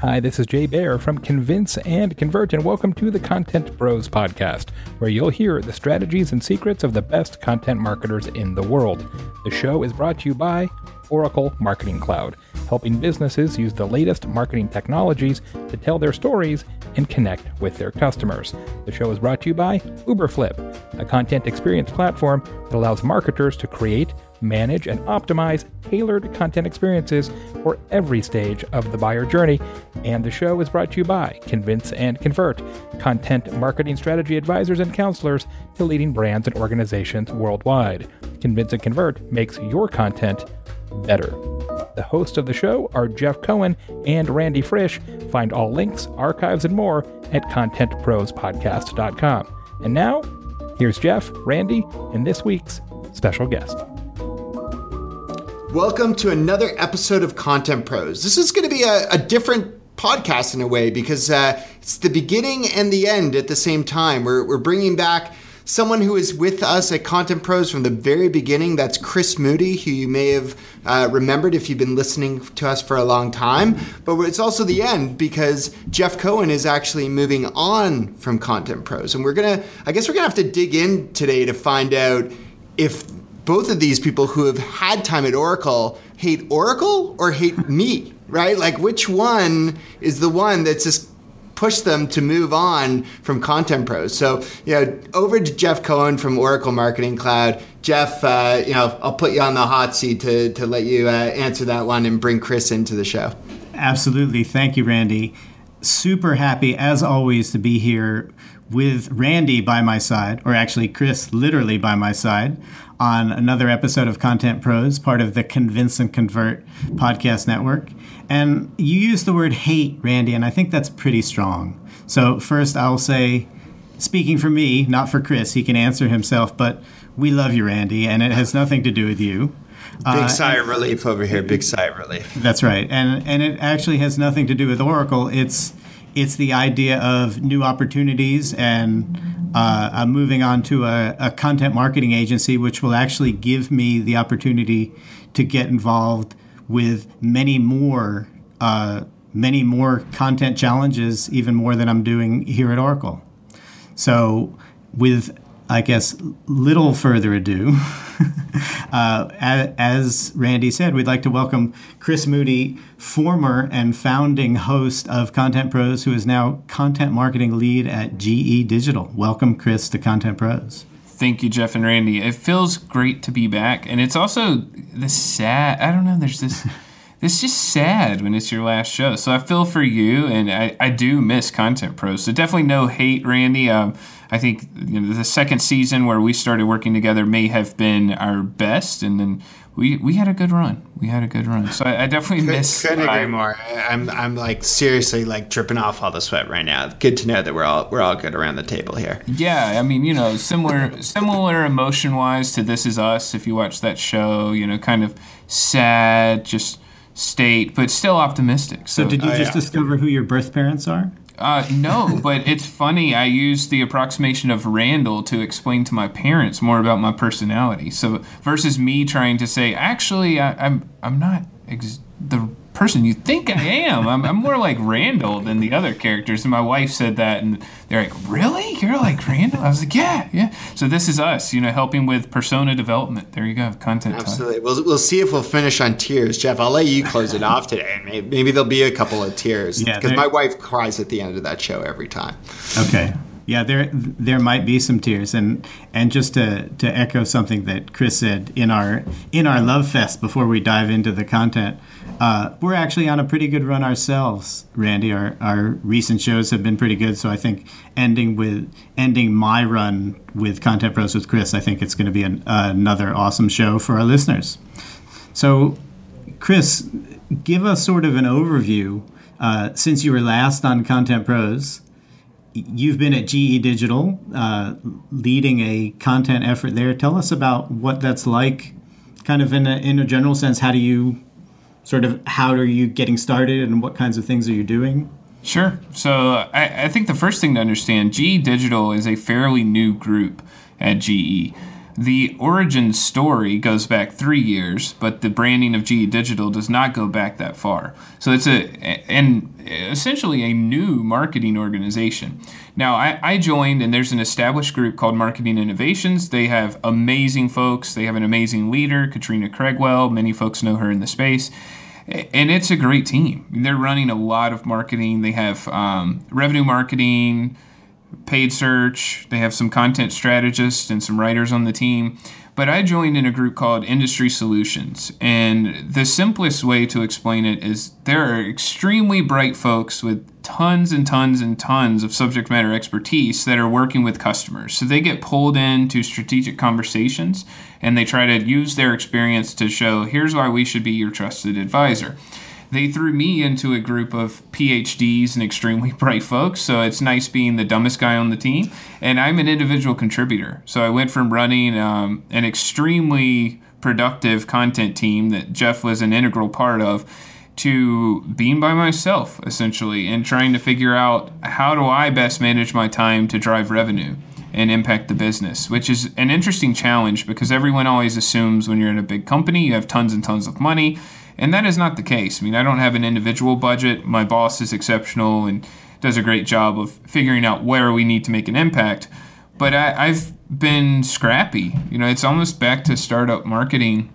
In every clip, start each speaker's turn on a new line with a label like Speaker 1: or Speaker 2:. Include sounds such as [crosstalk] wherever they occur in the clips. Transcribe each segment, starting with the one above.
Speaker 1: Hi, this is Jay Baer from Convince and Convert, and welcome to the Content Pros podcast, where you'll hear the strategies and secrets of the best content marketers in the world. The show is brought to you by Oracle Marketing Cloud, helping businesses use the latest marketing technologies to tell their stories and connect with their customers. The show is brought to you by Uberflip, a content experience platform that allows marketers to create manage, and optimize tailored content experiences for every stage of the buyer journey. And the show is brought to you by Convince and Convert, content marketing strategy advisors and counselors to leading brands and organizations worldwide. Convince and Convert makes your content better. The hosts of the show are Jeff Cohen and Randy Frisch. Find all links, archives, and more at contentprospodcast.com. And now, here's Jeff, Randy, and this week's special guest.
Speaker 2: Welcome to another episode of Content Pros. This is going to be a, a different podcast in a way because uh, it's the beginning and the end at the same time. We're, we're bringing back someone who is with us at Content Pros from the very beginning. That's Chris Moody, who you may have uh, remembered if you've been listening to us for a long time. But it's also the end because Jeff Cohen is actually moving on from Content Pros. And we're going to, I guess we're going to have to dig in today to find out if both of these people who have had time at Oracle hate Oracle or hate [laughs] me, right? Like, which one is the one that's just pushed them to move on from Content Pros? So, you know, over to Jeff Cohen from Oracle Marketing Cloud. Jeff, uh, you know, I'll put you on the hot seat to, to let you uh, answer that one and bring Chris into the show.
Speaker 3: Absolutely. Thank you, Randy. Super happy, as always, to be here with Randy by my side, or actually Chris literally by my side on another episode of Content Pros, part of the Convince and Convert podcast network. And you use the word hate, Randy, and I think that's pretty strong. So, first, I'll say, speaking for me, not for Chris, he can answer himself, but we love you, Randy, and it has nothing to do with you.
Speaker 2: Big uh, sigh of relief over here. Big sigh of relief.
Speaker 3: That's right, and and it actually has nothing to do with Oracle. It's it's the idea of new opportunities and uh, I'm moving on to a, a, content marketing agency, which will actually give me the opportunity to get involved with many more, uh, many more content challenges, even more than I'm doing here at Oracle. So, with I guess little further ado, [laughs] uh, as, Randy said, we'd like to welcome Chris Moody, former and founding host of Content Pros, who is now content marketing lead at GE Digital. Welcome, Chris, to Content Pros.
Speaker 4: Thank you, Jeff and Randy. It feels great to be back, and it's also the sad. I don't know. There's this. [laughs] it's just sad when it's your last show. So I feel for you, and I, I do miss Content Pros. So definitely no hate, Randy. Um, I think you know, the second season where we started working together may have been our best, and then we we had a good run. We had a good run. So I, I definitely
Speaker 2: could,
Speaker 4: miss.
Speaker 2: Couldn't agree more. I'm I'm like seriously like dripping off all the sweat right now. Good to know that we're all we're all good around the table here.
Speaker 4: Yeah, I mean you know similar similar emotion wise to This Is Us. If you watch that show, you know kind of sad, just state, but still optimistic.
Speaker 3: So, so did you uh, just yeah. discover who your birth parents are?
Speaker 4: Uh, no, but it's funny. I used the approximation of Randall to explain to my parents more about my personality. So versus me trying to say, actually, I, am I'm, I'm not ex- the person you think I am. I'm, I'm more like Randall than the other characters. And my wife said that, and they're like, "Really? You're like Randall?" I was like, "Yeah, yeah." So this is us, you know, helping with persona development. There you go, content.
Speaker 2: Absolutely. We'll, we'll see if we'll finish on tears, Jeff. I'll let you close it off today. Maybe, maybe there'll be a couple of tears because yeah, my wife cries at the end of that show every time.
Speaker 3: Okay. Yeah, there there might be some tears, and and just to, to echo something that Chris said in our in our love fest before we dive into the content, uh, we're actually on a pretty good run ourselves, Randy. Our our recent shows have been pretty good, so I think ending with ending my run with Content Pros with Chris, I think it's going to be an, uh, another awesome show for our listeners. So, Chris, give us sort of an overview uh, since you were last on Content Pros. You've been at GE Digital, uh, leading a content effort there. Tell us about what that's like, kind of in a, in a general sense. How do you sort of how are you getting started and what kinds of things are you doing?
Speaker 4: Sure. So I, I think the first thing to understand, GE Digital is a fairly new group at GE. The origin story goes back three years, but the branding of GE Digital does not go back that far. So it's a, and essentially a new marketing organization. Now, I, I, joined, and there's an established group called Marketing Innovations. They have amazing folks. They have an amazing leader, Katrina Craigwell. Many folks know her in the space. And it's a great team. They're running a lot of marketing. They have um, revenue marketing, paid search. They have some content strategists and some writers on the team. But I joined in a group called Industry Solutions. And the simplest way to explain it is there are extremely bright folks with tons and tons and tons of subject matter expertise that are working with customers. So they get pulled into strategic conversations and they try to use their experience to show here's why we should be your trusted advisor they threw me into a group of PhDs and extremely [laughs] bright folks. So it's nice being the dumbest guy on the team. And I'm an individual contributor. So I went from running um, an extremely productive content team that Jeff was an integral part of to being by myself essentially and trying to figure out how do I best manage my time to drive revenue and impact the business, which is an interesting challenge because everyone always assumes when you're in a big company you have tons and tons of money and that is not the case. I mean, I don't have an individual budget. My boss is exceptional and does a great job of figuring out where we need to make an impact. But I, I've been scrappy. You know, it's almost back to startup marketing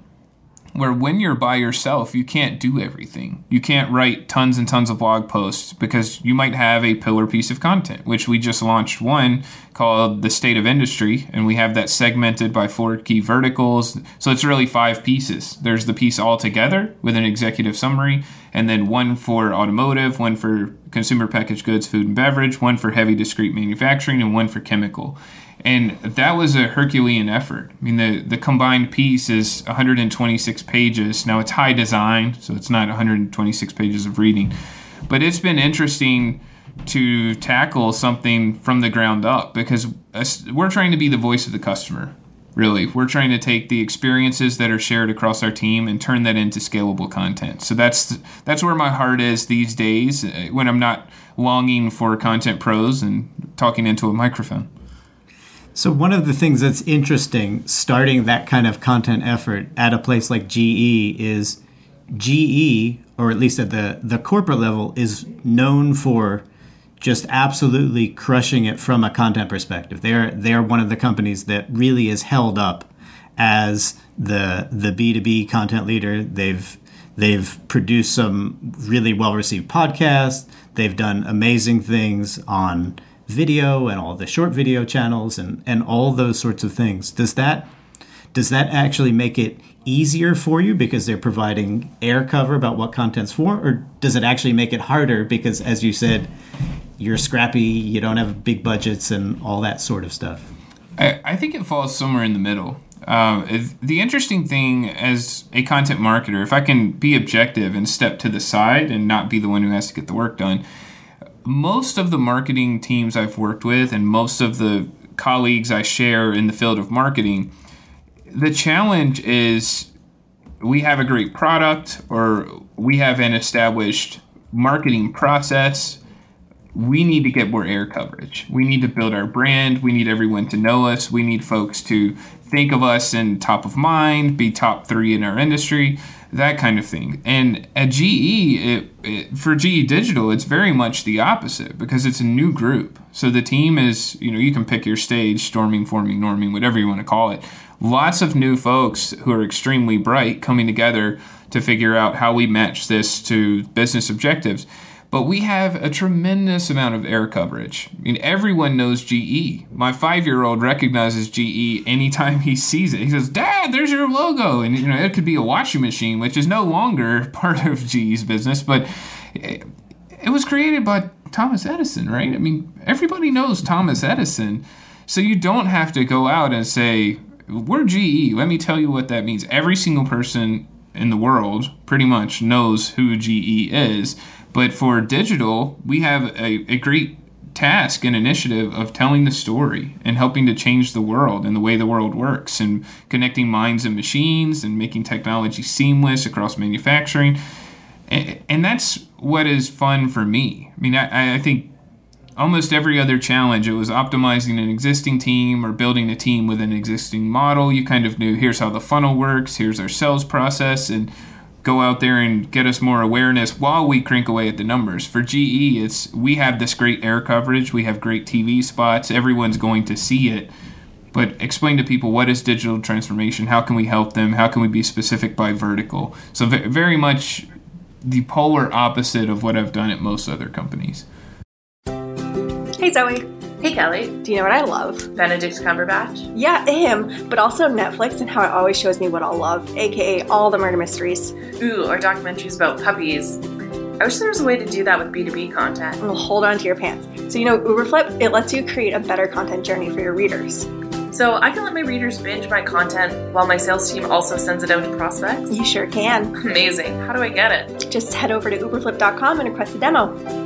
Speaker 4: where when you're by yourself, you can't do everything. You can't write tons and tons of blog posts because you might have a pillar piece of content, which we just launched one called The State of Industry, and we have that segmented by four key verticals. So it's really five pieces. There's the piece all together with an executive summary, and then one for automotive, one for consumer packaged goods, food and beverage, one for heavy discrete manufacturing, and one for chemical and that was a Herculean effort. I mean, the the combined piece is 126 pages. Now it's high design, so it's not 126 pages of reading, but it's been interesting to tackle something from the ground up because we're trying to be the voice of the customer. Really, we're trying to take the experiences that are shared across our team and turn that into scalable content. So that's that's where my heart is these days uh, when I'm not longing for content pros and talking into a microphone.
Speaker 3: So, one of the things that's interesting starting that kind of content effort at a place like GE is GE, or at least at the, the corporate level, is known for just absolutely crushing it from a content perspective. They're they're one of the companies that really is held up as the the B2B content leader. They've they've produced some really well received podcasts. They've done amazing things on video and all the short video channels and, and all those sorts of things. Does that does that actually make it easier for you because they're providing air cover about what content's for, or does it actually make it harder because, as you said, you're scrappy, you don't have big budgets, and all that sort of stuff?
Speaker 4: I, I think it falls somewhere in the middle. Uh, the interesting thing as a content marketer, if I can be objective and step to the side and not be the one who has to get the work done, most of the marketing teams I've worked with and most of the colleagues I share in the field of marketing, the challenge is we have a great product or we have an established marketing process. We need to get more air coverage. We need to build our brand. We need everyone to know us. We need folks to think of us in top of mind, be top three in our industry that kind of thing. And at GE, it, it, for GE Digital, it's very much the opposite because it's a new group. So the team is, you know, you can pick your stage, storming, forming, norming, whatever you want to call it. Lots of new folks who are extremely bright coming together to figure out how we match this to business objectives but we have a tremendous amount of air coverage. I mean, everyone knows GE. My five-year-old recognizes GE anytime he sees it. He says, "Dad, there's your logo," and you know it could be a washing machine, which is no longer [laughs] part of GE's business, but it, it was created by Thomas Edison, right? I mean, everybody knows Thomas Edison, so you don't have to go out and say, "We're GE." Let me tell you what that means. Every single person in the world pretty much knows who GE is but for digital, we have a, a great task and initiative of telling the story and helping to change the world and the way the world works and connecting minds and machines and making technology seamless across manufacturing. And, and that's what is fun for me. I mean, I, I think almost every other challenge, it was optimizing an existing team or building a team with an existing model. You kind of knew here's how the funnel works, here's our sales process, and go out there and get us more awareness while we crank away at the numbers. For GE, it's we have this great air coverage, we have great TV spots, everyone's going to see it. But explain to people what is digital transformation, how can we help them, how can we be specific by vertical. So very much the polar opposite of what I've done at most other companies.
Speaker 5: Hey Zoe.
Speaker 6: Hey Kelly.
Speaker 5: Do you know what I love?
Speaker 6: Benedict Cumberbatch?
Speaker 5: Yeah, him, but also Netflix and how it always shows me what I'll love, aka all the murder mysteries.
Speaker 6: Ooh, or documentaries about puppies. I wish there was a way to do that with B2B content.
Speaker 5: Well, hold on to your pants. So, you know, Uberflip, it lets you create a better content journey for your readers.
Speaker 6: So I can let my readers binge my content while my sales team also sends it out to prospects?
Speaker 5: You sure can.
Speaker 6: Amazing. How do I get it?
Speaker 5: Just head over to uberflip.com and request a demo.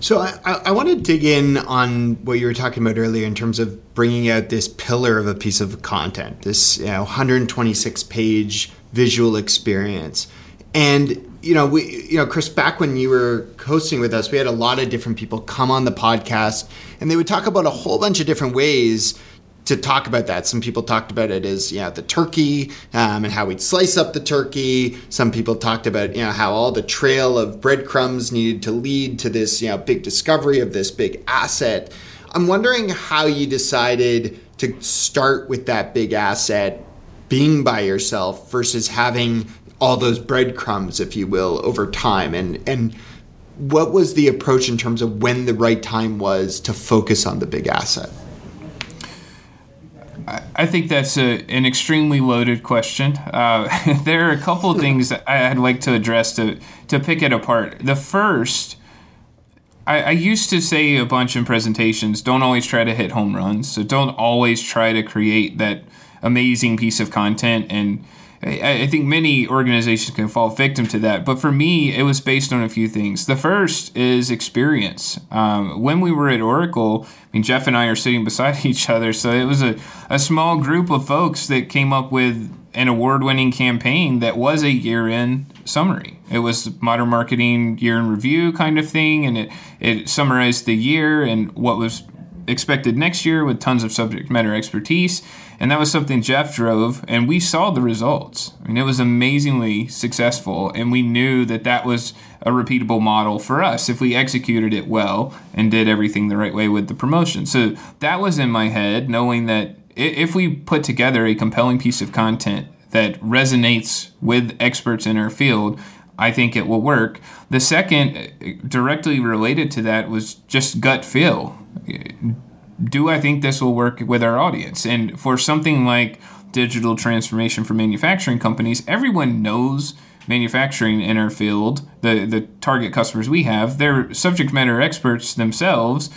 Speaker 2: So I, I want to dig in on what you were talking about earlier in terms of bringing out this pillar of a piece of content, this you know, 126 page visual experience. And you know, we you know, Chris, back when you were hosting with us, we had a lot of different people come on the podcast, and they would talk about a whole bunch of different ways to talk about that. Some people talked about it as yeah the turkey um, and how we'd slice up the turkey. Some people talked about you know how all the trail of breadcrumbs needed to lead to this you know big discovery of this big asset. I'm wondering how you decided to start with that big asset being by yourself versus having all those breadcrumbs, if you will, over time, and and what was the approach in terms of when the right time was to focus on the big asset?
Speaker 4: I think that's a, an extremely loaded question. Uh, [laughs] there are a couple of things that I'd like to address to, to pick it apart. The first, I, I, used to say a bunch in presentations don't always try to hit home runs. So don't always try to create that amazing piece of content and I, I think many organizations can fall victim to that. But for me, it was based on a few things. The first is experience. Um, when we were at Oracle, I mean, Jeff and I are sitting beside [laughs] each other, so it was a, a small group of folks that came up with an award winning campaign that was a year in summary. It was modern marketing year in review kind of thing, and it, it summarized the year and what was expected next year with tons of subject matter expertise. And that was something Jeff drove, and we saw the results. I mean, it was amazingly successful, and we knew that that was a repeatable model for us if we executed it well and did everything the right way with the promotion. So that was in my head, knowing that if we put together a compelling piece of content that resonates with experts in our field, I think it will work. The second, uh, directly related to that, was just gut feel do I think this will work with our audience? And for something like digital transformation for manufacturing companies, everyone knows manufacturing in our field, the, the target customers we have, they're subject matter experts themselves,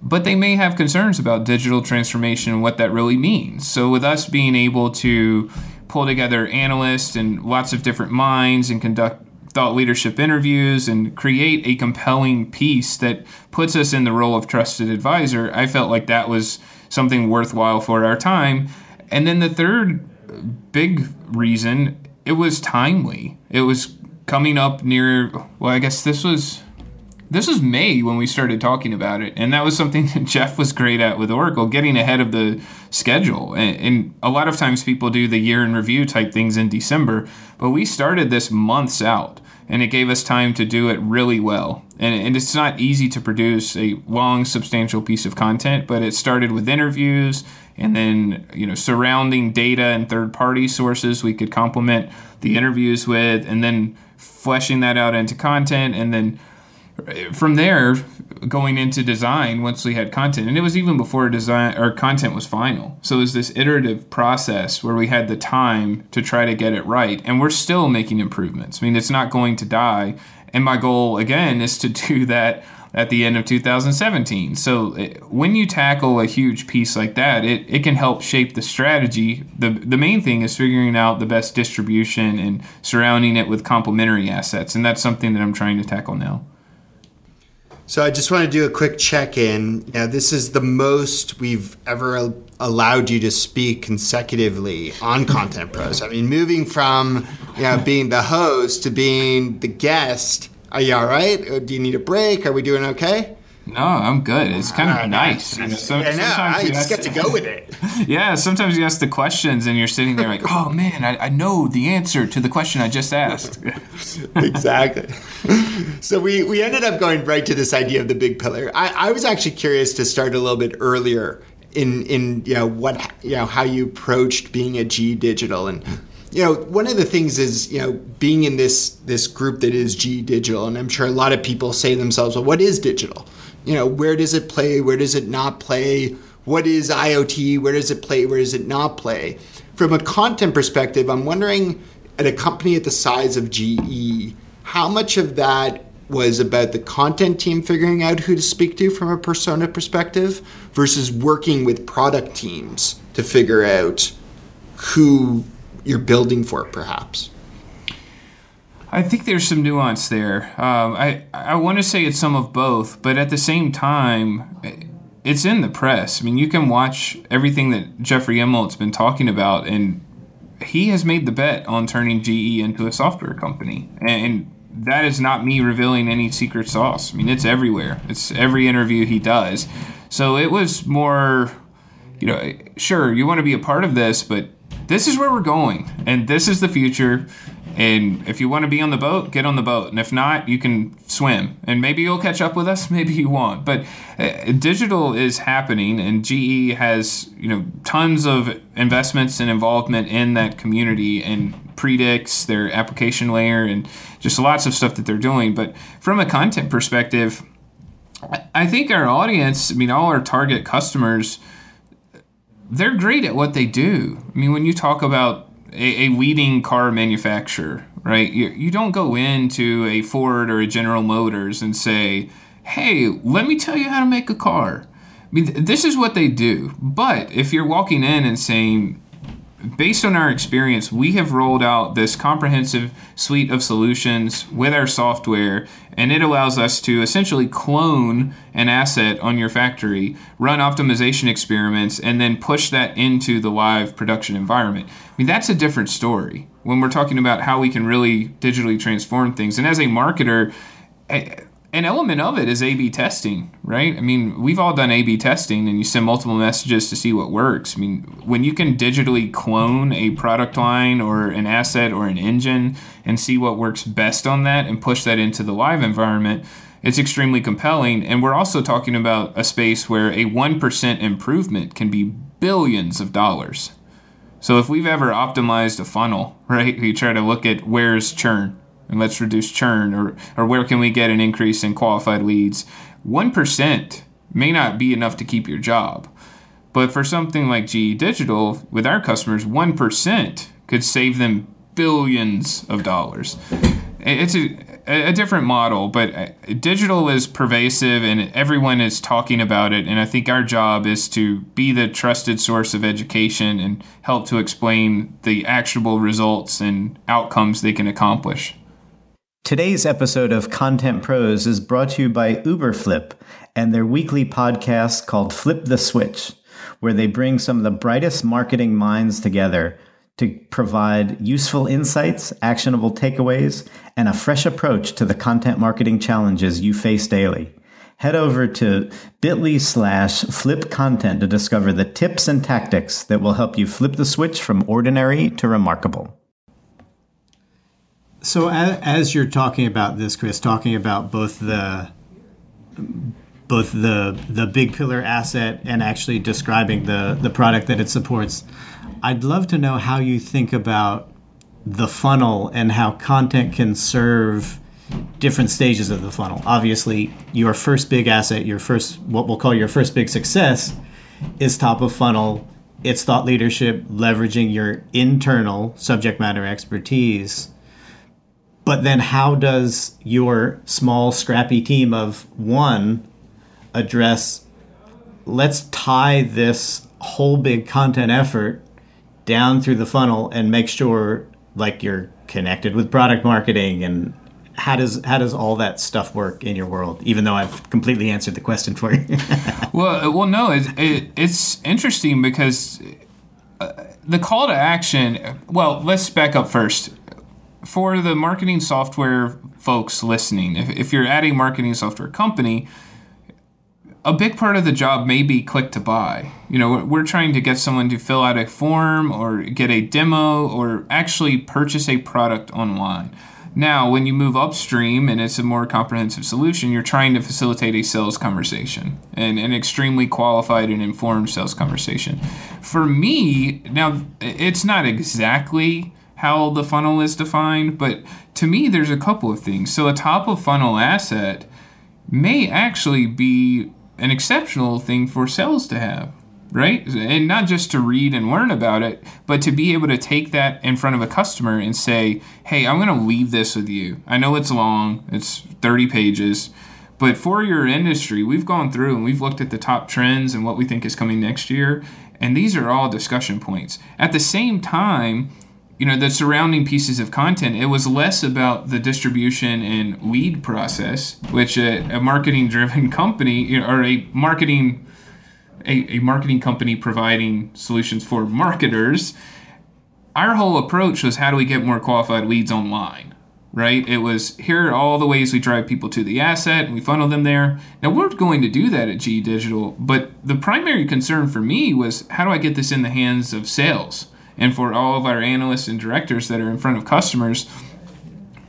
Speaker 4: but they may have concerns about digital transformation and what that really means. So, with us being able to pull together analysts and lots of different minds and conduct thought leadership interviews and create a compelling piece that puts us in the role of trusted advisor, I felt like that was something worthwhile for our time. And then the third big reason, it was timely. It was coming up near, well, I guess this was this was May when we started talking about it, and that was something [laughs] that Jeff was great at with Oracle, getting ahead of the schedule. And, and, a lot of times people do the year in review type things in December, but we started this months out and it gave us time to do it really well. And, and, it's not easy to produce a long, substantial piece of content, but it started with interviews and then you know surrounding data and third-party sources we could complement the interviews with, and then fleshing that out into content, and then from there going into design once we had content and it was even before design or content was final. So it was this iterative process where we had the time to try to get it right and we're still making improvements. I mean it's not going to die and my goal again is to [laughs] do that at the end of 2017 so it, when you tackle a huge piece like that it, it can help shape the strategy. The, the main thing is figuring out the best distribution and surrounding it with complementary assets and that's something that i'm trying to tackle now
Speaker 2: so I just want to do a quick check-in. Now, this is the most we've ever allowed you to speak consecutively on [laughs] Content Pros. I mean, moving from you know being the host to being the guest. Are you all right? Do you need a break? Are we doing okay?
Speaker 4: No, I'm good. It's kind of ah, nice. You know, so,
Speaker 2: Yeah,
Speaker 4: sometimes
Speaker 2: I
Speaker 4: you
Speaker 2: just get to go with it. [laughs]
Speaker 4: Yeah, sometimes you ask the questions and you're sitting there like, oh man, I, I know the answer to the question I just asked. [laughs]
Speaker 2: exactly. So we, we ended up going right to this idea of the big pillar. I, I was actually curious to start a little bit earlier in in you know what you know how you approached being a GE Digital and you know one of the things is you know being in this this group that is GE Digital and I'm sure a lot of people say to themselves, well, what is digital? You know, where does it play? Where does it not play? What is IoT? Where does it play? Where does it not play? From a content perspective, I'm wondering at a company at the size of GE, how much of that was about the content team figuring out who to speak to from a persona perspective versus working with product teams to figure out who you're building for, perhaps?
Speaker 4: I think there's some nuance there. Um, I I want to say it's some of both, but at the same time, it's in the press. I mean, you can watch everything that Jeffrey Immelt's been talking about, and he has made the bet on turning GE into a software company, and that is not me revealing any secret sauce. I mean, it's everywhere. It's every interview he does. So it was more, you know, sure you want to be a part of this, but this is where we're going, and this is the future. And if you want to be on the boat, get on the boat. And if not, you can swim. And maybe you'll catch up with us, [laughs] maybe you won't. But uh, digital is happening, and GE has you know tons of investments and involvement in that community and Predix their application layer and just lots of stuff that they're doing. But from a content perspective, I think our audience, I mean, all our target customers, they're great at what they do. I mean, when you talk about a, a leading car manufacturer, right? You, you don't go into a Ford or a General Motors and say, hey, let me tell you how to make a car. I mean, th- this is what they do. But if you're walking in and saying, based on our experience, we have rolled out this comprehensive suite of solutions with our software, and it allows us to essentially clone an asset on your factory, run optimization experiments, and then push that into the live production environment. I mean, that's a different story when we're talking about how we can really digitally transform things. And as a marketer, a- an element of it is A B testing, right? I mean, we've all done A B testing and you send multiple messages to see what works. I mean, when you can digitally clone a product line or an asset or an engine and see what works best on that and push that into the live environment, it's extremely compelling. And we're also talking about a space where a 1% improvement can be billions of dollars. So if we've ever optimized a funnel, [laughs] right, we try to look at where's churn and let's reduce churn or, or where can we get an increase in qualified leads. 1% may not be enough to keep your job. But for something like GE Digital, with our customers, 1% could save them billions of dollars. It's a, a different model, but uh, digital is pervasive and everyone is talking about it. And I think our job is to be the trusted source of education and help to explain the actionable results and outcomes they can accomplish.
Speaker 3: Today's episode of Content Pros is brought to you by Uberflip and their weekly podcast called Flip the Switch, where they bring some of the brightest marketing minds together to provide useful insights, actionable takeaways, and a fresh approach to the content marketing challenges you face daily. Head over to bit.ly slash flip content to discover the tips and tactics that will help you flip the switch from ordinary to remarkable. So as, as you're talking about this, Chris, talking about both the both the the big pillar asset and actually describing the the product that it supports, I'd love to know how you think about the funnel and how content can serve different stages of the funnel. Obviously, your first big asset, your first what we'll call your first big success is top of funnel. It's thought leadership, leveraging your internal subject matter expertise but then how does your small scrappy team of one address let's tie this whole big content effort down through the funnel and make sure like you're connected with product marketing and how does how does all that stuff work in your world even though i've completely answered the question for you [laughs]
Speaker 4: Well, uh, well, no, it, it, it's interesting because uh, the call to action. Well, let's back up first. For the marketing software folks listening, if, if you're at a marketing software company, a big part of the job may be click to buy. You know, we're trying to get someone to fill out a form or get a demo or actually purchase a product online. Now, when you move upstream and it's a more comprehensive solution, you're trying to facilitate a sales conversation and an extremely qualified and informed sales conversation. For me, now it's not exactly how the funnel is defined, but to me, there's a couple of things. So, a top of funnel asset may actually be an exceptional thing for sales to have, right? And not just to read and learn about it, but to be able to take that in front of a customer and say, hey, I'm going to leave this with you. I know it's long, it's 30 pages. But for your industry, we've gone through and we've looked at the top trends and what we think is coming next year. And these are all discussion points. At the same time, you know the surrounding pieces of content it was less about the distribution and lead process which a, a marketing driven [laughs] company or a marketing a, a marketing company providing solutions for marketers our whole approach was how do we get more qualified leads online right? It was here are all the ways we drive people to the asset and we funnel them there. Now we're going to do that at GE digital but the primary concern for me was how do i get this in the hands of sales and for all of our analysts and directors that are in front of customers,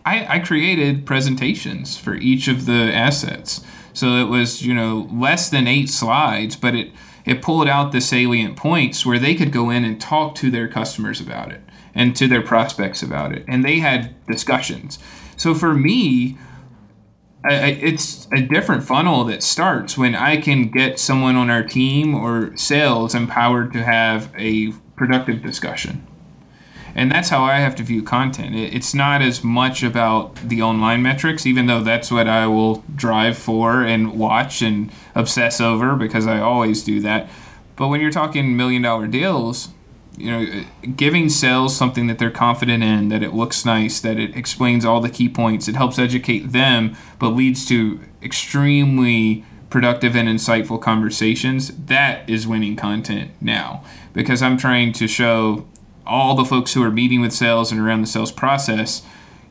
Speaker 4: I, I created presentations for each of the assets. So it was, you know, less than eight slides, but it, it pulled out the salient points where they could go in and talk to their customers about it and to their prospects about it. And they had discussions. So for me, it's a different funnel that starts when I can get someone on our team or sales empowered to have a productive discussion. And that's how I have to view content. It's not as much about the online metrics, even though that's what I will drive for and watch and obsess over because I always do that. But when you're talking million dollar deals, you know, giving sales something that they're confident in, that it looks nice, that it explains all the key points, it helps educate them, but leads to extremely productive and insightful conversations, that is winning content now. Because I'm trying to show all the folks who are meeting with sales and around the sales process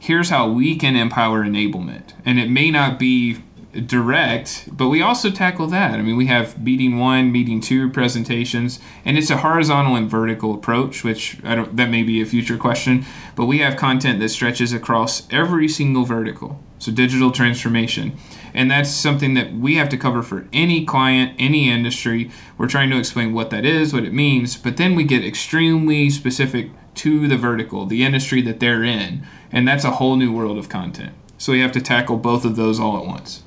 Speaker 4: here's how we can empower enablement. And it may not be direct, but we also tackle that. I mean, we have meeting one, meeting two presentations, and it's a horizontal and vertical approach, which I don't, that may be a future question, but we have content that stretches across every single vertical. So digital transformation. And that's something that we have to cover for any client, any industry. We're trying to explain what that is, what it means, but then we get extremely specific to the vertical, the industry that they're in. And that's a whole new world of content. So we have to tackle both of those all at once.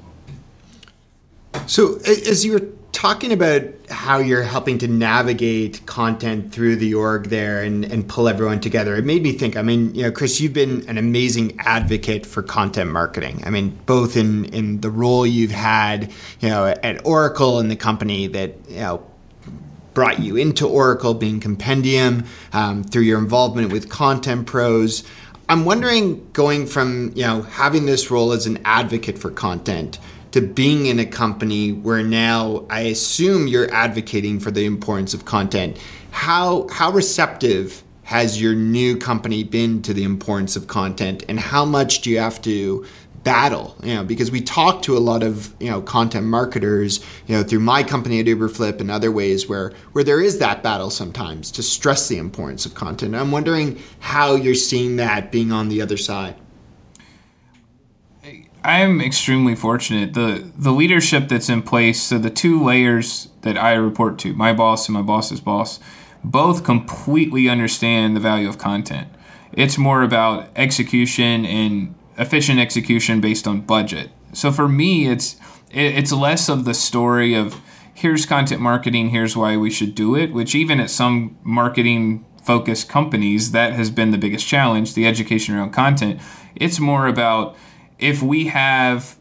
Speaker 2: So, as you were talking about how you're helping to navigate content through the org there and, and pull everyone together, it made me think. I mean, you know, Chris, you've been an amazing advocate for content marketing. I mean, both in in the role you've had, you know, at Oracle and the company that you know brought you into Oracle, being Compendium, um, through your involvement with Content Pros. I'm wondering, going from you know having this role as an advocate for content to being in a company where now I assume you're advocating for the importance of content. How how receptive has your new company been to the importance of content and how much do you have to battle? You know because we talk to a lot of you know content marketers you know through my company at uberflip and other ways where where there is that battle sometimes to stress the importance of content. I'm wondering how you're seeing that being on the other side
Speaker 4: I am extremely fortunate. The the leadership that's in place, so the two layers that I report to, my boss and my boss's boss, both completely understand the value of content. It's more about execution and efficient execution based on budget. So for me, it's it's less of the story of here's content marketing, here's why we should do it, which even at some marketing focused companies, that has been the biggest challenge, the education around content. It's more about if we have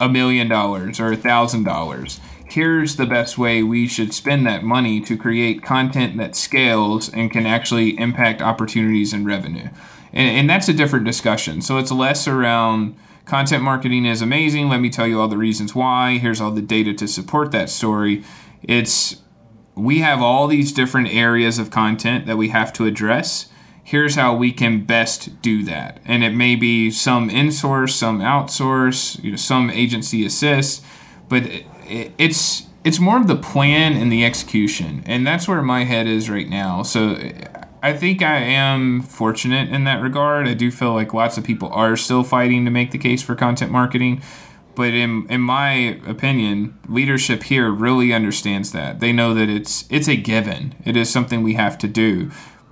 Speaker 4: a million dollars or a thousand dollars, here's the best way we should spend that money to create content that scales and can actually impact opportunities and revenue. And, and, that's a different discussion. So it's less around content marketing is amazing. Let me tell you all the reasons why. Here's all the data to support that story. It's we have all these different areas of content that we have to address here's how we can best do that. And it may be some insource, some outsource, you know, some agency assist, but it's it's more of the plan and the execution, and that's where my head is right now. So I think I am fortunate in that regard. I do feel like lots of people are still fighting to make the case for content marketing. But in, in my opinion, leadership here really understands that. They know that it's it's a given. It is something we have to do.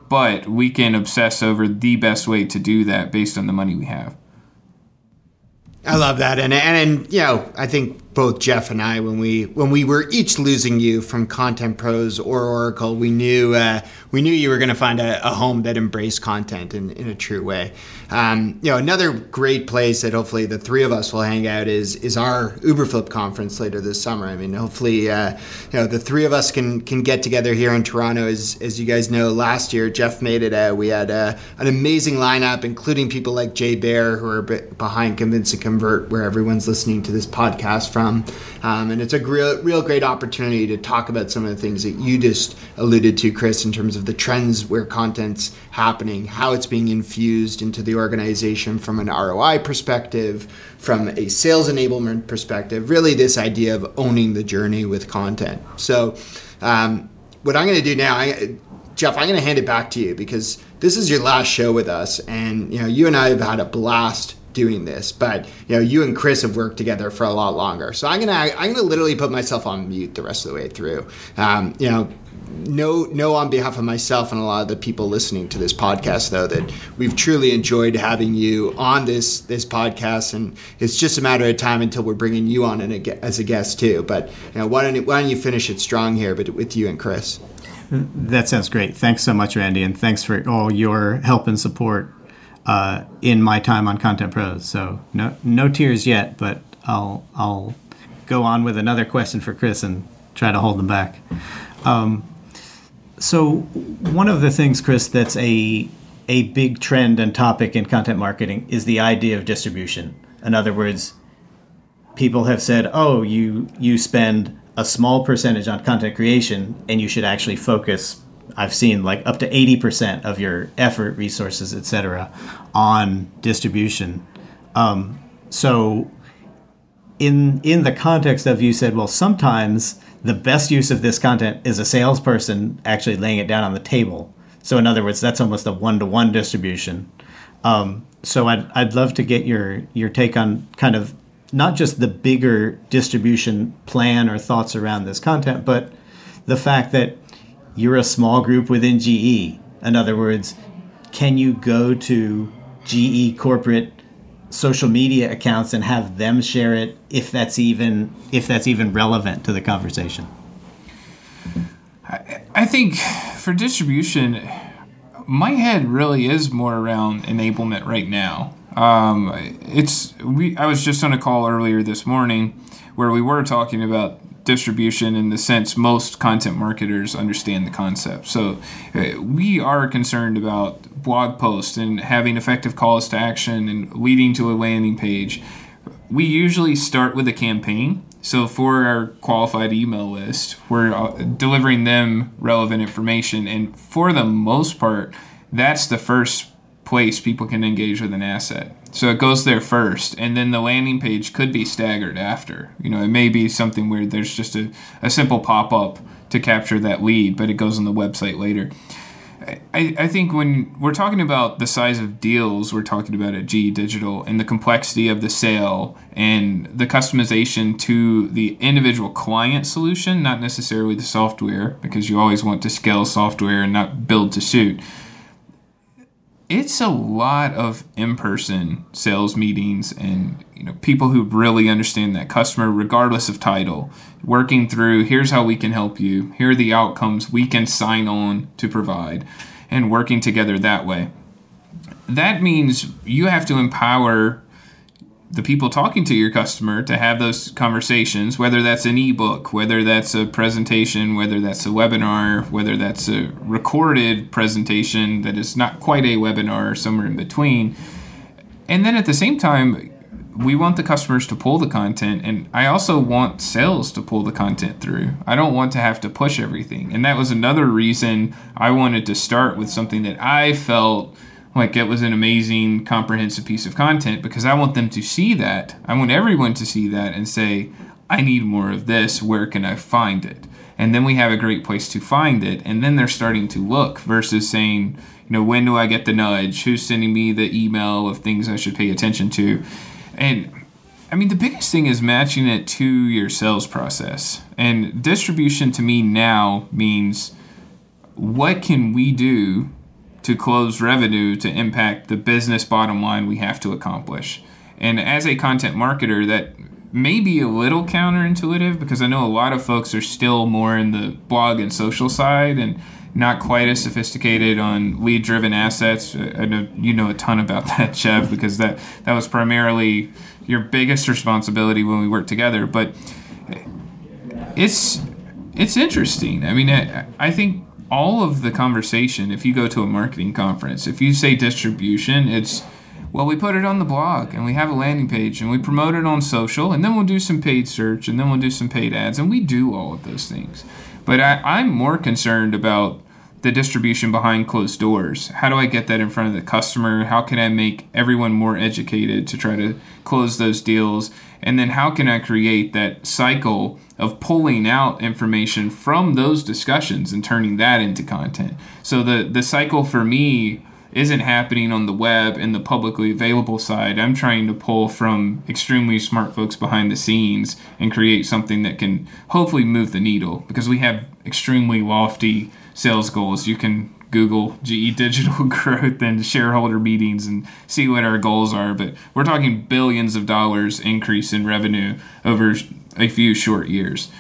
Speaker 4: But we can obsess over the best way to do that based on the money we have.
Speaker 2: I love that, and, and and you know, I think both Jeff and I, when we when we were each losing you from Content Pros or Oracle, we knew uh, we knew you were going to find a, a, home that embraced content in, in a true way. Um, you know, another great place that hopefully the three of us will hang out is is our Uberflip conference later this summer. I mean, hopefully, uh, you know, the three of us can can get together here in Toronto. As as you guys know, last year Jeff made it out. We had uh, an amazing lineup, including people like Jay Baer, who are behind Convince and Convert, where everyone's listening to this podcast from. Um, and it's a real, real great opportunity to talk about some of the things that you just alluded to, Chris, in terms of the trends where content's happening, how it's being infused into the organization from an ROI perspective, from a sales enablement perspective, really this idea of owning the journey with content. So, um, what I'm going to do now, I, Jeff, I'm going to hand it back to you because this is your last show with us, and you know you and I have had a blast doing this, but you know, you and Chris have worked together for a lot longer. So I'm gonna I'm gonna literally put myself on mute the rest of the way through. Um, you know, no no on behalf of myself and a lot of the people listening to this podcast though that we've truly enjoyed having you on this this podcast. And it's just a matter of time until we're bringing you on a, as a guest too. But you know why don't why don't you finish it strong here but with you and Chris?
Speaker 3: That sounds great. Thanks so much Randy and thanks for all your help and support uh, in my time on Content Pros. So no no tears yet, but I'll I'll go on with another question for Chris and try to hold them back. Um, so one of the things, Chris, that's a a big trend and topic in content marketing is the idea of distribution. In other words, people have said, "Oh, you you spend a small percentage on content creation, and you should actually focus I've seen like up to 80% of your effort, resources, etc., on distribution. Um, so, in in the context of you said, well, sometimes the best use of this content is a salesperson actually laying it down on the table. So, in other words, that's almost a one to one distribution. Um, so, I'd I'd love to get your your take on kind of not just the bigger distribution plan or thoughts around this content, but the fact that you're a small group within GE. In other words, can you go to GE corporate social media accounts and have them share it if that's even if that's even relevant to the conversation?
Speaker 4: I think for distribution, my head really is more around enablement right now. Um, it's we. I was just on a call earlier this morning where we were talking about distribution in the sense most content marketers understand the concept. So uh, we are concerned about blog posts and having effective calls to action and leading to a landing page. We usually start with a campaign. So for our qualified email list, we're uh, delivering them relevant information and for the most part that's the first place people can engage with an asset. So it goes there first, and then the landing page could be staggered after. You know, it may be something where there's just a, a simple pop up to capture that lead, but it goes on the website later. I, I think when we're talking about the size of deals we're talking about at GE Digital and the complexity of the sale and the customization to the individual client solution, not necessarily the software, because you always want to scale software and not build to suit it's a lot of in-person sales meetings and you know people who really understand that customer regardless of title working through here's how we can help you. Here are the outcomes we can sign on to provide and working together that way. That means you have to empower the people talking to your customer to have those conversations, whether that's an ebook, whether that's a presentation, whether that's a webinar, whether that's a recorded presentation that is not quite a webinar somewhere in between. And then at the same time, we want the customers to pull the content, and I also want sales to pull the content through. I don't want to have to push everything. And that was another reason I wanted to start with something that I felt like it was an amazing comprehensive piece of content because I want them to see that. I want everyone to see that and say, I need more of this. Where can I find it? And then we have a great place to find it. And then they're starting to look versus saying, you know, when do I get the nudge? Who's sending me the email of things I should pay attention to? And I mean, the biggest thing is matching it to your sales process. And distribution to me now means what can we do to close revenue to impact the business bottom line we have to accomplish? And as a content marketer, that may be a little counterintuitive because I know a lot of folks are still more in the blog and social side and not quite as sophisticated on lead driven assets. I know you know a ton about [laughs] that, Chev, because that, that was primarily your biggest responsibility when we worked together. But it's it's interesting. I mean, I, I think all of the conversation, if you go to a marketing conference, if you say distribution, it's well, we put it on the blog and we have a landing page and we promote it on social and then we'll do some paid search and then we'll do some paid ads and we do all of those things. But I, I'm more concerned about the distribution behind closed doors. How do I get that in front of the customer? How can I make everyone more educated to try to close those deals? And then how can I create that cycle of pulling out information from those discussions and turning that into content? So the the cycle for me isn't happening on the web and the publicly available side. I'm trying to pull from extremely smart folks behind the scenes and create something that can hopefully move the needle because we have extremely lofty sales goals. You can Google GE Digital [laughs] growth and shareholder meetings and see what our goals are. But we're talking billions of dollars increase in revenue over a few short years.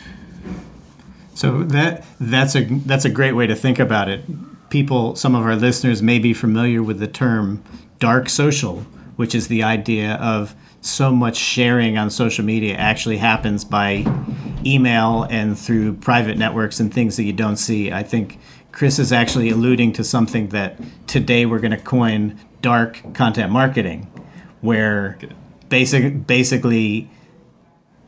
Speaker 3: So that that's a that's a great way to think about it people, some of our listeners may be familiar with the term dark social, which is the idea of so much sharing on social media actually happens by email and through private networks and things that you don't see. I think Chris is actually alluding to something that today we're going to coin dark content marketing, where basic, basically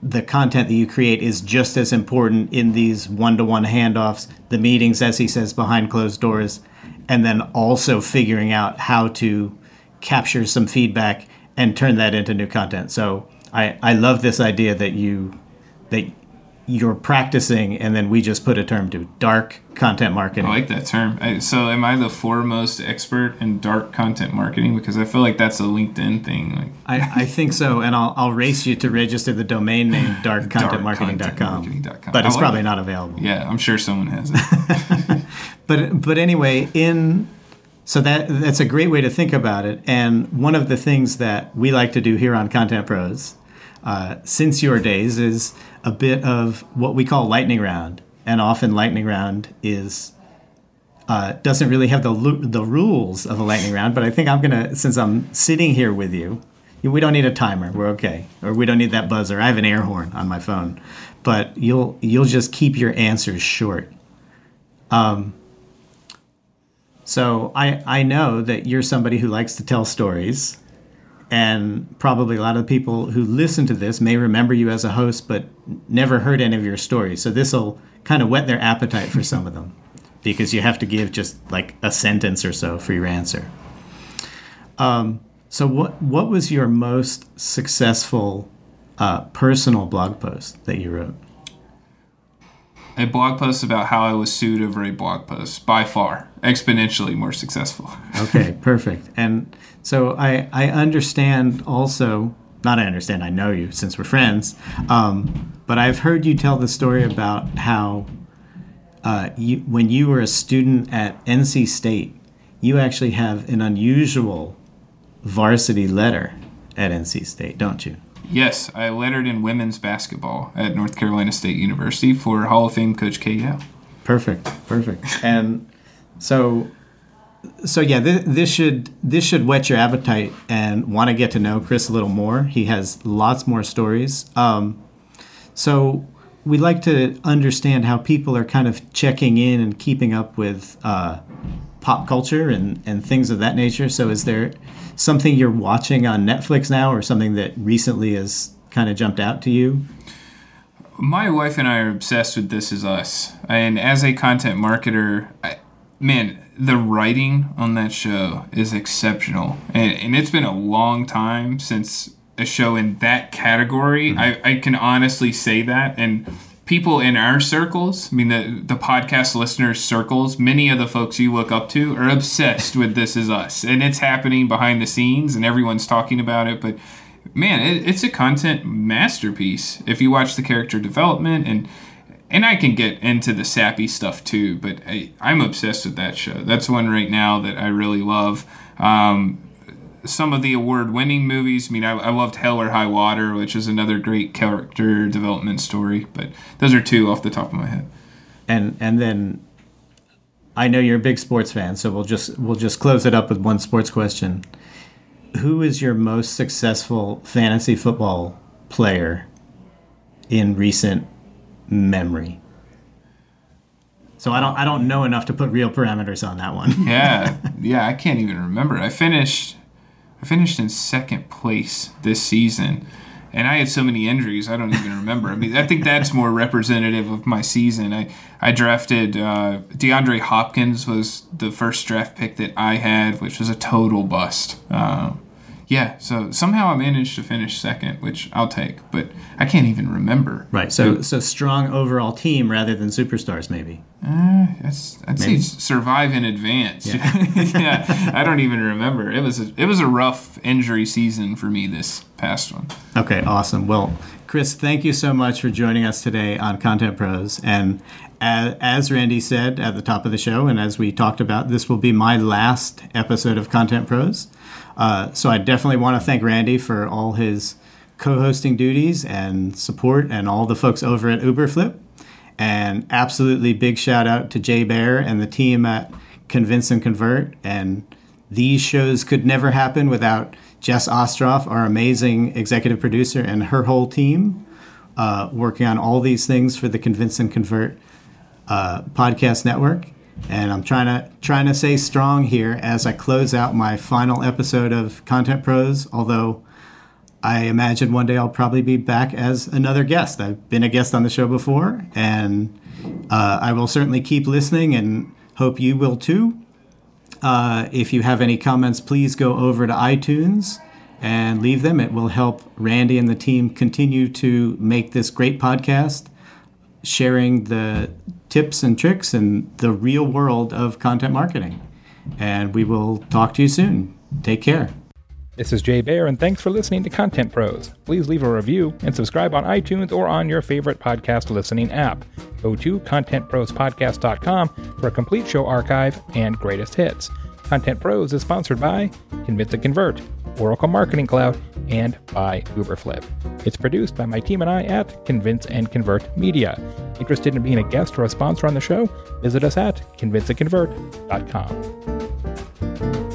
Speaker 3: the content that you create is just as important in these one-to-one handoffs, the meetings, as he says, behind closed doors, and then also figuring out how to capture some feedback and turn that into new content. So I, I love this idea that you that you're practicing and then we just put a term to dark content marketing.
Speaker 4: I like that term. I, so am I the foremost expert in dark content marketing? Because I feel like that's a LinkedIn thing. Like,
Speaker 3: I, I think so. And I'll, I'll race you to register the domain name [laughs] darkcontentmarketing.com.
Speaker 4: darkcontentmarketing.com.
Speaker 3: But it's
Speaker 4: like
Speaker 3: probably
Speaker 4: it.
Speaker 3: not available.
Speaker 4: Yeah, I'm sure someone has it. [laughs] [laughs]
Speaker 3: But but anyway, in so that that's a great way to think about it. And one of the things that we like to do here on Content Pros, uh, since your days, is a bit of what we call lightning round. And often lightning round is uh, doesn't really have the the rules of a lightning round. But I think I'm gonna since I'm sitting here with you. We don't need a timer. We're okay, or we don't need that buzzer. I have an air horn on my phone, but you'll you'll just keep your answers short. Um, so I, I know that you're somebody who likes to tell stories, and probably a lot of the people who listen to this may remember you as a host, but never heard any of your stories. So this will kind of whet their appetite for some of them, [laughs] because you have to give just like a sentence or so for your answer. Um, so what what was your most successful uh, personal blog post that you wrote?
Speaker 4: a blog post about how I was sued over a blog post, by far, exponentially more successful. [laughs]
Speaker 3: okay, perfect. And so I, I understand also, not I understand, I know you since we're friends, um, but I've heard you tell the story about how uh, you, when you were a student at NC State, you actually have an unusual varsity letter at NC State, don't you?
Speaker 4: Yes, I lettered in women's basketball at North Carolina State University for Hall of Fame coach Kay.
Speaker 3: Perfect, perfect. and so, so yeah, this, this should this should whet your appetite and want to get to know Chris a little more. He has lots more stories. Um, so we like to understand how people are kind of checking in and keeping up with uh, pop culture and, and things of that nature. So is there something you're watching on Netflix now or something that recently has kind of jumped out to you?
Speaker 4: My wife and I are obsessed with This Is Us. And as a content marketer, I, man, the writing on that show is exceptional. And, and it's been a long time since a show in that category. Mm-hmm. I, I can honestly say that. And people in our circles, I mean, the, the podcast listeners' circles, many of the folks you look up to are obsessed with This Is Us. And it's happening behind the scenes and everyone's talking about it. But man, it, it's a content masterpiece if you watch the character development and and I can get into the sappy stuff too, but I, am obsessed with that show. That's one right now that I really love. Um, some of the award-winning movies. I mean, I, I, loved Hell or High Water, which is another great character development story. But those are two off the top of my head.
Speaker 3: And and then I know you're a big sports fan, so we'll just we'll just close it up with one sports question. Who is your most successful fantasy football player in recent memory? So I don't I don't know enough to put real parameters on that one.
Speaker 4: yeah, [laughs] yeah, I can't even remember. I finished I finished in second place this season, and I had so many injuries I don't even remember. I mean, I think that's more representative of my season. I I drafted uh, DeAndre Hopkins was the first draft pick that I had, which was a total bust. Uh, yeah, so somehow I managed to finish second, which I'll take, but I can't even remember.
Speaker 3: Right. So, so strong overall team rather than superstars, maybe.
Speaker 4: Uh, that's, I'd maybe. say survive in advance. Yeah. [laughs] yeah. I don't even remember. It was a, it was a rough injury season for me this past one.
Speaker 3: Okay, awesome. Well, Chris, thank you so much for joining us today on Content Pros. And as, as Randy said at the top of the show, and as we talked about, this will be my last episode of Content Pros. Uh, so I definitely want to thank Randy for all his co-hosting duties and support, and all the folks over at Uberflip. And absolutely big shout out to Jay Baer and the team at Convince and Convert. And these shows could never happen without Jess Ostroff, our amazing executive producer, and her whole team uh, working on all these things for the Convince and Convert uh, podcast network and I'm trying to trying to stay strong here as I close out my final episode of Content Pros. Although I imagine one day I'll probably be back as another guest. I've been a guest on the show before, and uh, I will certainly keep listening, and hope you will too. Uh, if you have any comments, please go over to iTunes and leave them. It will help Randy and the team continue to make this great podcast, sharing the tips and tricks in the real world of content marketing. And we will talk to you soon. Take care.
Speaker 1: This is Jay Baer, and thanks for listening to Content Pros. Please leave a review and subscribe on iTunes or on your favorite podcast listening app. Go to contentprospodcast.com for a complete show archive and greatest hits. Content Pros is sponsored by Convince and Convert, Oracle Marketing Cloud, and by Uberflip. It's produced by my team and I at Convince and Convert Media. Interested in being a guest or a sponsor on the show? Visit us at convinceandconvert.com.